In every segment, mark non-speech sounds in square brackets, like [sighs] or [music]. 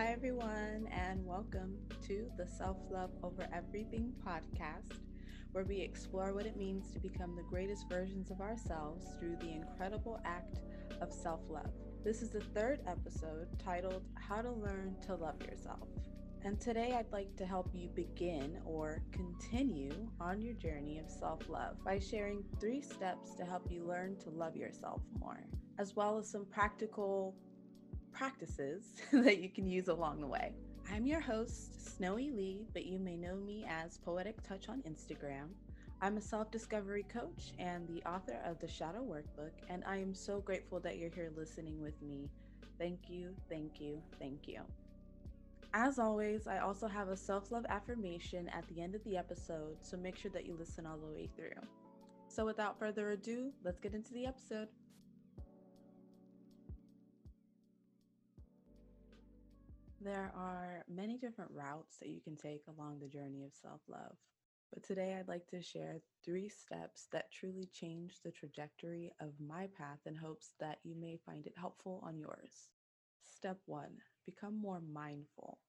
Hi, everyone, and welcome to the Self Love Over Everything podcast, where we explore what it means to become the greatest versions of ourselves through the incredible act of self love. This is the third episode titled How to Learn to Love Yourself. And today I'd like to help you begin or continue on your journey of self love by sharing three steps to help you learn to love yourself more, as well as some practical practices [laughs] that you can use along the way. I'm your host, Snowi Lee, but you may know me as Poetic Touch on Instagram. I'm a self discovery coach and the author of the Shadow Workbook, and I am so grateful that you're here listening with me. Thank you, thank you, thank you. As always, I also have a self love affirmation at the end of the episode, so make sure that you listen all the way through. So, without further ado, let's get into the episode. There are many different routes that you can take along the journey of self love, but today I'd like to share three steps that truly change the trajectory of my path in hopes that you may find it helpful on yours. Step one become more mindful.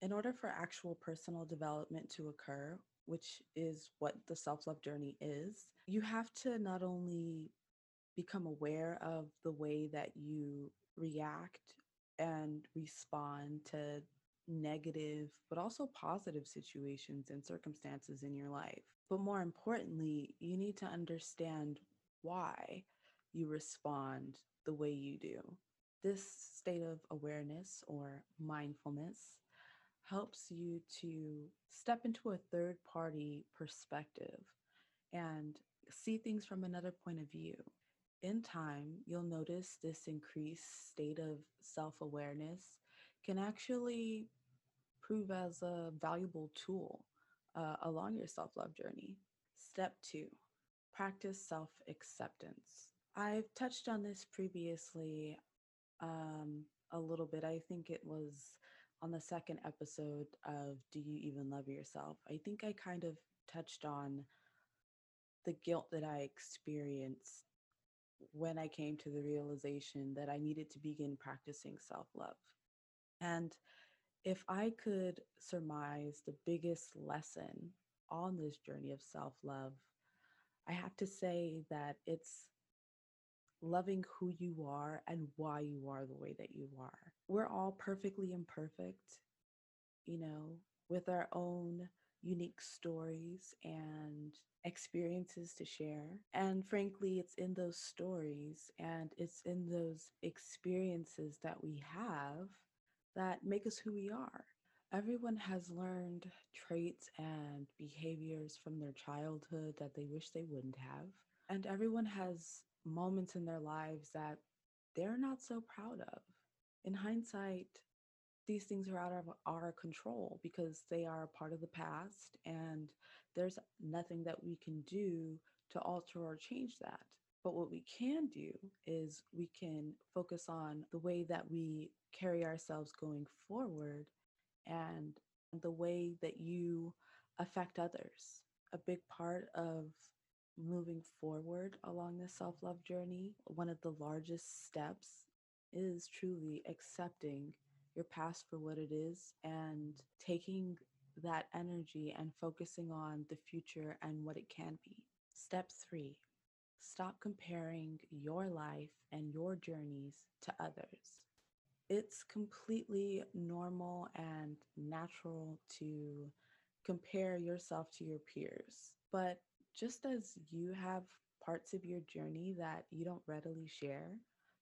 In order for actual personal development to occur, which is what the self love journey is, you have to not only become aware of the way that you react and respond to negative, but also positive situations and circumstances in your life. But more importantly, you need to understand why you respond the way you do. This state of awareness or mindfulness helps you to step into a third party perspective and see things from another point of view. In time, you'll notice this increased state of self awareness can actually prove as a valuable tool uh, along your self love journey. Step two practice self acceptance. I've touched on this previously um, a little bit. I think it was on the second episode of Do You Even Love Yourself? I think I kind of touched on the guilt that I experienced when I came to the realization that I needed to begin practicing self love. And if I could surmise the biggest lesson on this journey of self love, I have to say that it's loving who you are and why you are the way that you are. We're all perfectly imperfect, you know, with our own unique stories and experiences to share. And frankly, it's in those stories and it's in those experiences that we have that make us who we are. Everyone has learned traits and behaviors from their childhood that they wish they wouldn't have. And everyone has moments in their lives that they're not so proud of. In hindsight, these things are out of our control because they are part of the past and there's nothing that we can do to alter or change that. But what we can do is we can focus on the way that we carry ourselves going forward and the way that you affect others. A big part of moving forward along the self love journey, one of the largest steps is truly accepting your past for what it is and taking that energy and focusing on the future and what it can be. Step three stop comparing your life and your journeys to others. It's completely normal and natural to compare yourself to your peers, but just as you have parts of your journey that you don't readily share,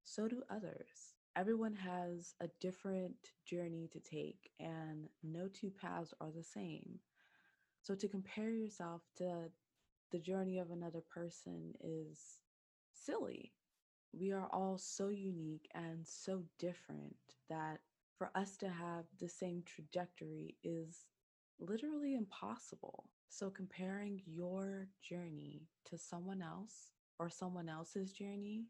so do others. Everyone has a different journey to take, and no two paths are the same. So, to compare yourself to the journey of another person is silly. We are all so unique and so different that for us to have the same trajectory is literally impossible. So, comparing your journey to someone else or someone else's journey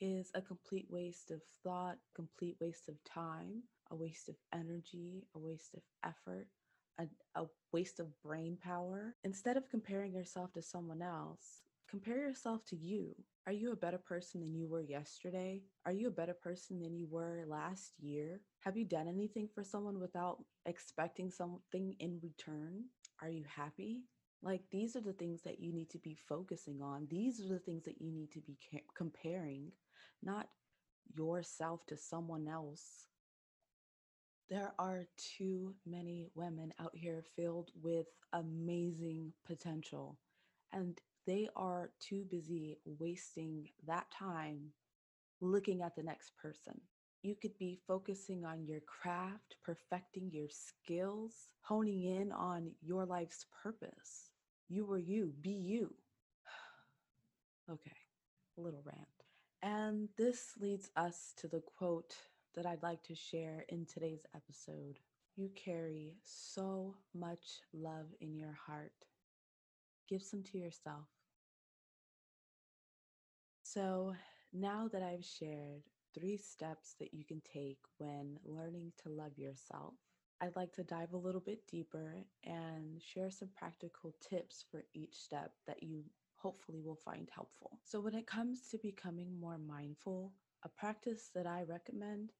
is a complete waste of thought, complete waste of time, a waste of energy, a waste of effort, a, a waste of brain power. Instead of comparing yourself to someone else, Compare yourself to you. Are you a better person than you were yesterday? Are you a better person than you were last year? Have you done anything for someone without expecting something in return? Are you happy? Like, these are the things that you need to be focusing on. These are the things that you need to be ca- comparing, not yourself to someone else. There are too many women out here filled with amazing potential, and they are too busy wasting that time looking at the next person. You could be focusing on your craft, perfecting your skills, honing in on your life's purpose. You are you, be you. [sighs] okay, a little rant. And this leads us to the quote that I'd like to share in today's episode. You carry so much love in your heart. Give some to yourself. So, now that I've shared three steps that you can take when learning to love yourself, I'd like to dive a little bit deeper and share some practical tips for each step that you hopefully will find helpful. So, when it comes to becoming more mindful, a practice that I recommend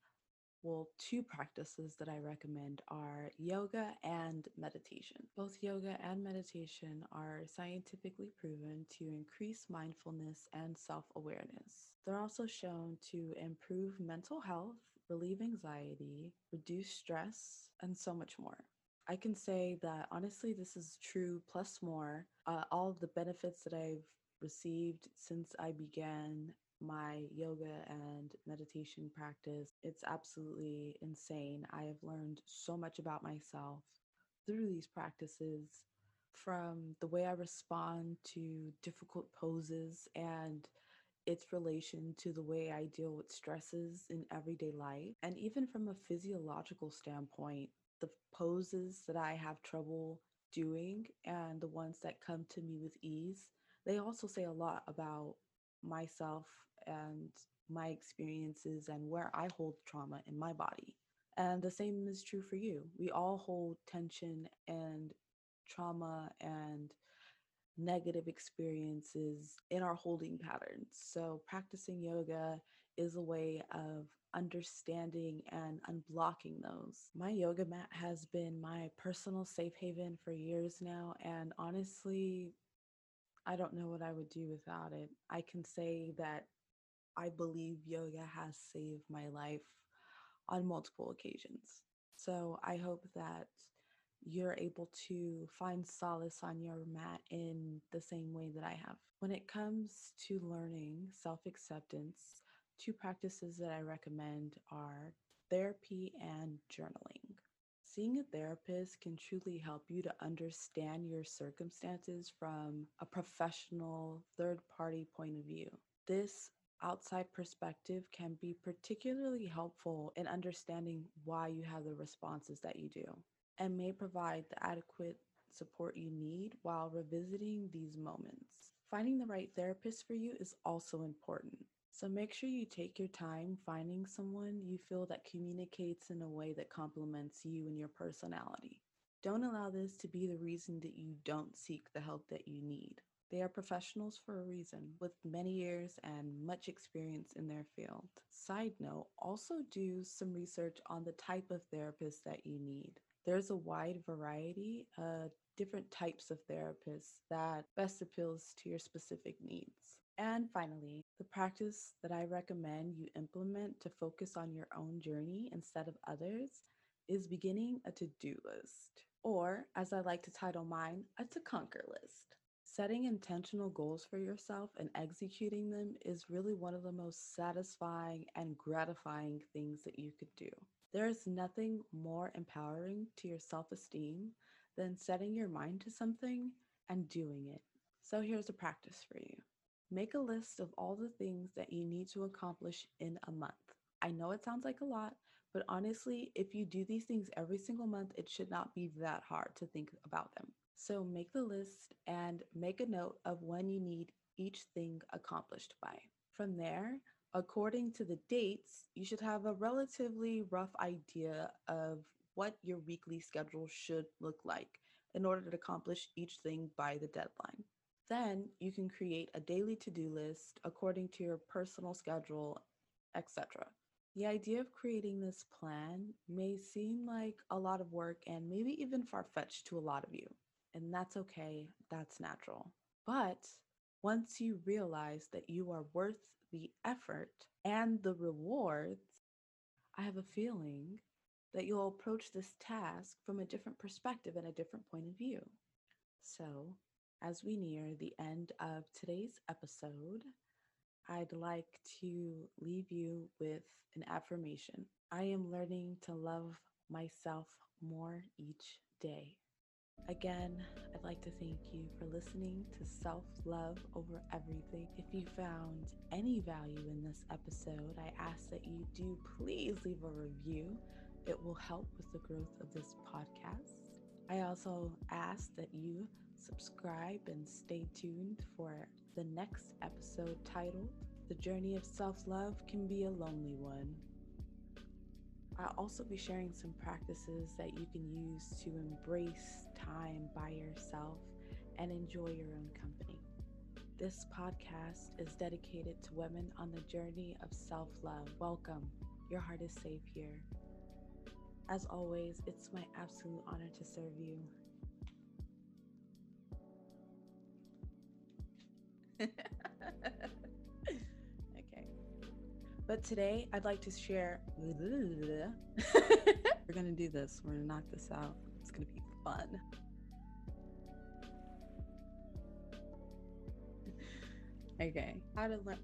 well, two practices that I recommend are yoga and meditation. Both yoga and meditation are scientifically proven to increase mindfulness and self awareness. They're also shown to improve mental health, relieve anxiety, reduce stress, and so much more. I can say that honestly, this is true plus more. Uh, all of the benefits that I've received since I began my yoga and meditation practice. It's absolutely insane. I have learned so much about myself through these practices from the way I respond to difficult poses and its relation to the way I deal with stresses in everyday life. And even from a physiological standpoint, the poses that I have trouble doing and the ones that come to me with ease, they also say a lot about myself and my experiences and where I hold trauma in my body. And the same is true for you. We all hold tension and trauma and negative experiences in our holding patterns. So, practicing yoga is a way of understanding and unblocking those. My yoga mat has been my personal safe haven for years now. And honestly, I don't know what I would do without it. I can say that I believe yoga has saved my life on multiple occasions. So I hope that you're able to find solace on your mat in the same way that I have. When it comes to learning self acceptance, two practices that I recommend are therapy and journaling. Seeing a therapist can truly help you to understand your circumstances from a professional third party point of view. This outside perspective can be particularly helpful in understanding why you have the responses that you do and may provide the adequate support you need while revisiting these moments. Finding the right therapist for you is also important. So make sure you take your time finding someone you feel that communicates in a way that complements you and your personality. Don't allow this to be the reason that you don't seek the help that you need. They are professionals for a reason, with many years and much experience in their field. Side note also do some research on the type of therapist that you need. There's a wide variety of different types of therapists that best appeals to your specific needs. And finally, the practice that I recommend you implement to focus on your own journey instead of others is beginning a to do list, or as I like to title mine, a to conquer list. Setting intentional goals for yourself and executing them is really one of the most satisfying and gratifying things that you could do. There is nothing more empowering to your self esteem than setting your mind to something and doing it. So here's a practice for you make a list of all the things that you need to accomplish in a month. I know it sounds like a lot, but honestly, if you do these things every single month, it should not be that hard to think about them. So make the list and make a note of when you need each thing accomplished by. From there, according to the dates, you should have a relatively rough idea of what your weekly schedule should look like in order to accomplish each thing by the deadline. Then you can create a daily to do list according to your personal schedule, etc. The idea of creating this plan may seem like a lot of work and maybe even far fetched to a lot of you. And that's okay, that's natural. But once you realize that you are worth the effort and the rewards, I have a feeling that you'll approach this task from a different perspective and a different point of view. So, as we near the end of today's episode, I'd like to leave you with an affirmation. I am learning to love myself more each day. Again, I'd like to thank you for listening to Self Love Over Everything. If you found any value in this episode, I ask that you do please leave a review. It will help with the growth of this podcast. I also ask that you subscribe and stay tuned for the next episode titled The Journey of Self Love Can Be a Lonely One. I'll also be sharing some practices that you can use to embrace time by yourself and enjoy your own company. This podcast is dedicated to women on the journey of self love. Welcome. Your heart is safe here. As always, it's my absolute honor to serve you. [laughs] okay. But today I'd like to share. [laughs] We're going to do this. We're going to knock this out. It's going to be fun. [laughs] okay. How to learn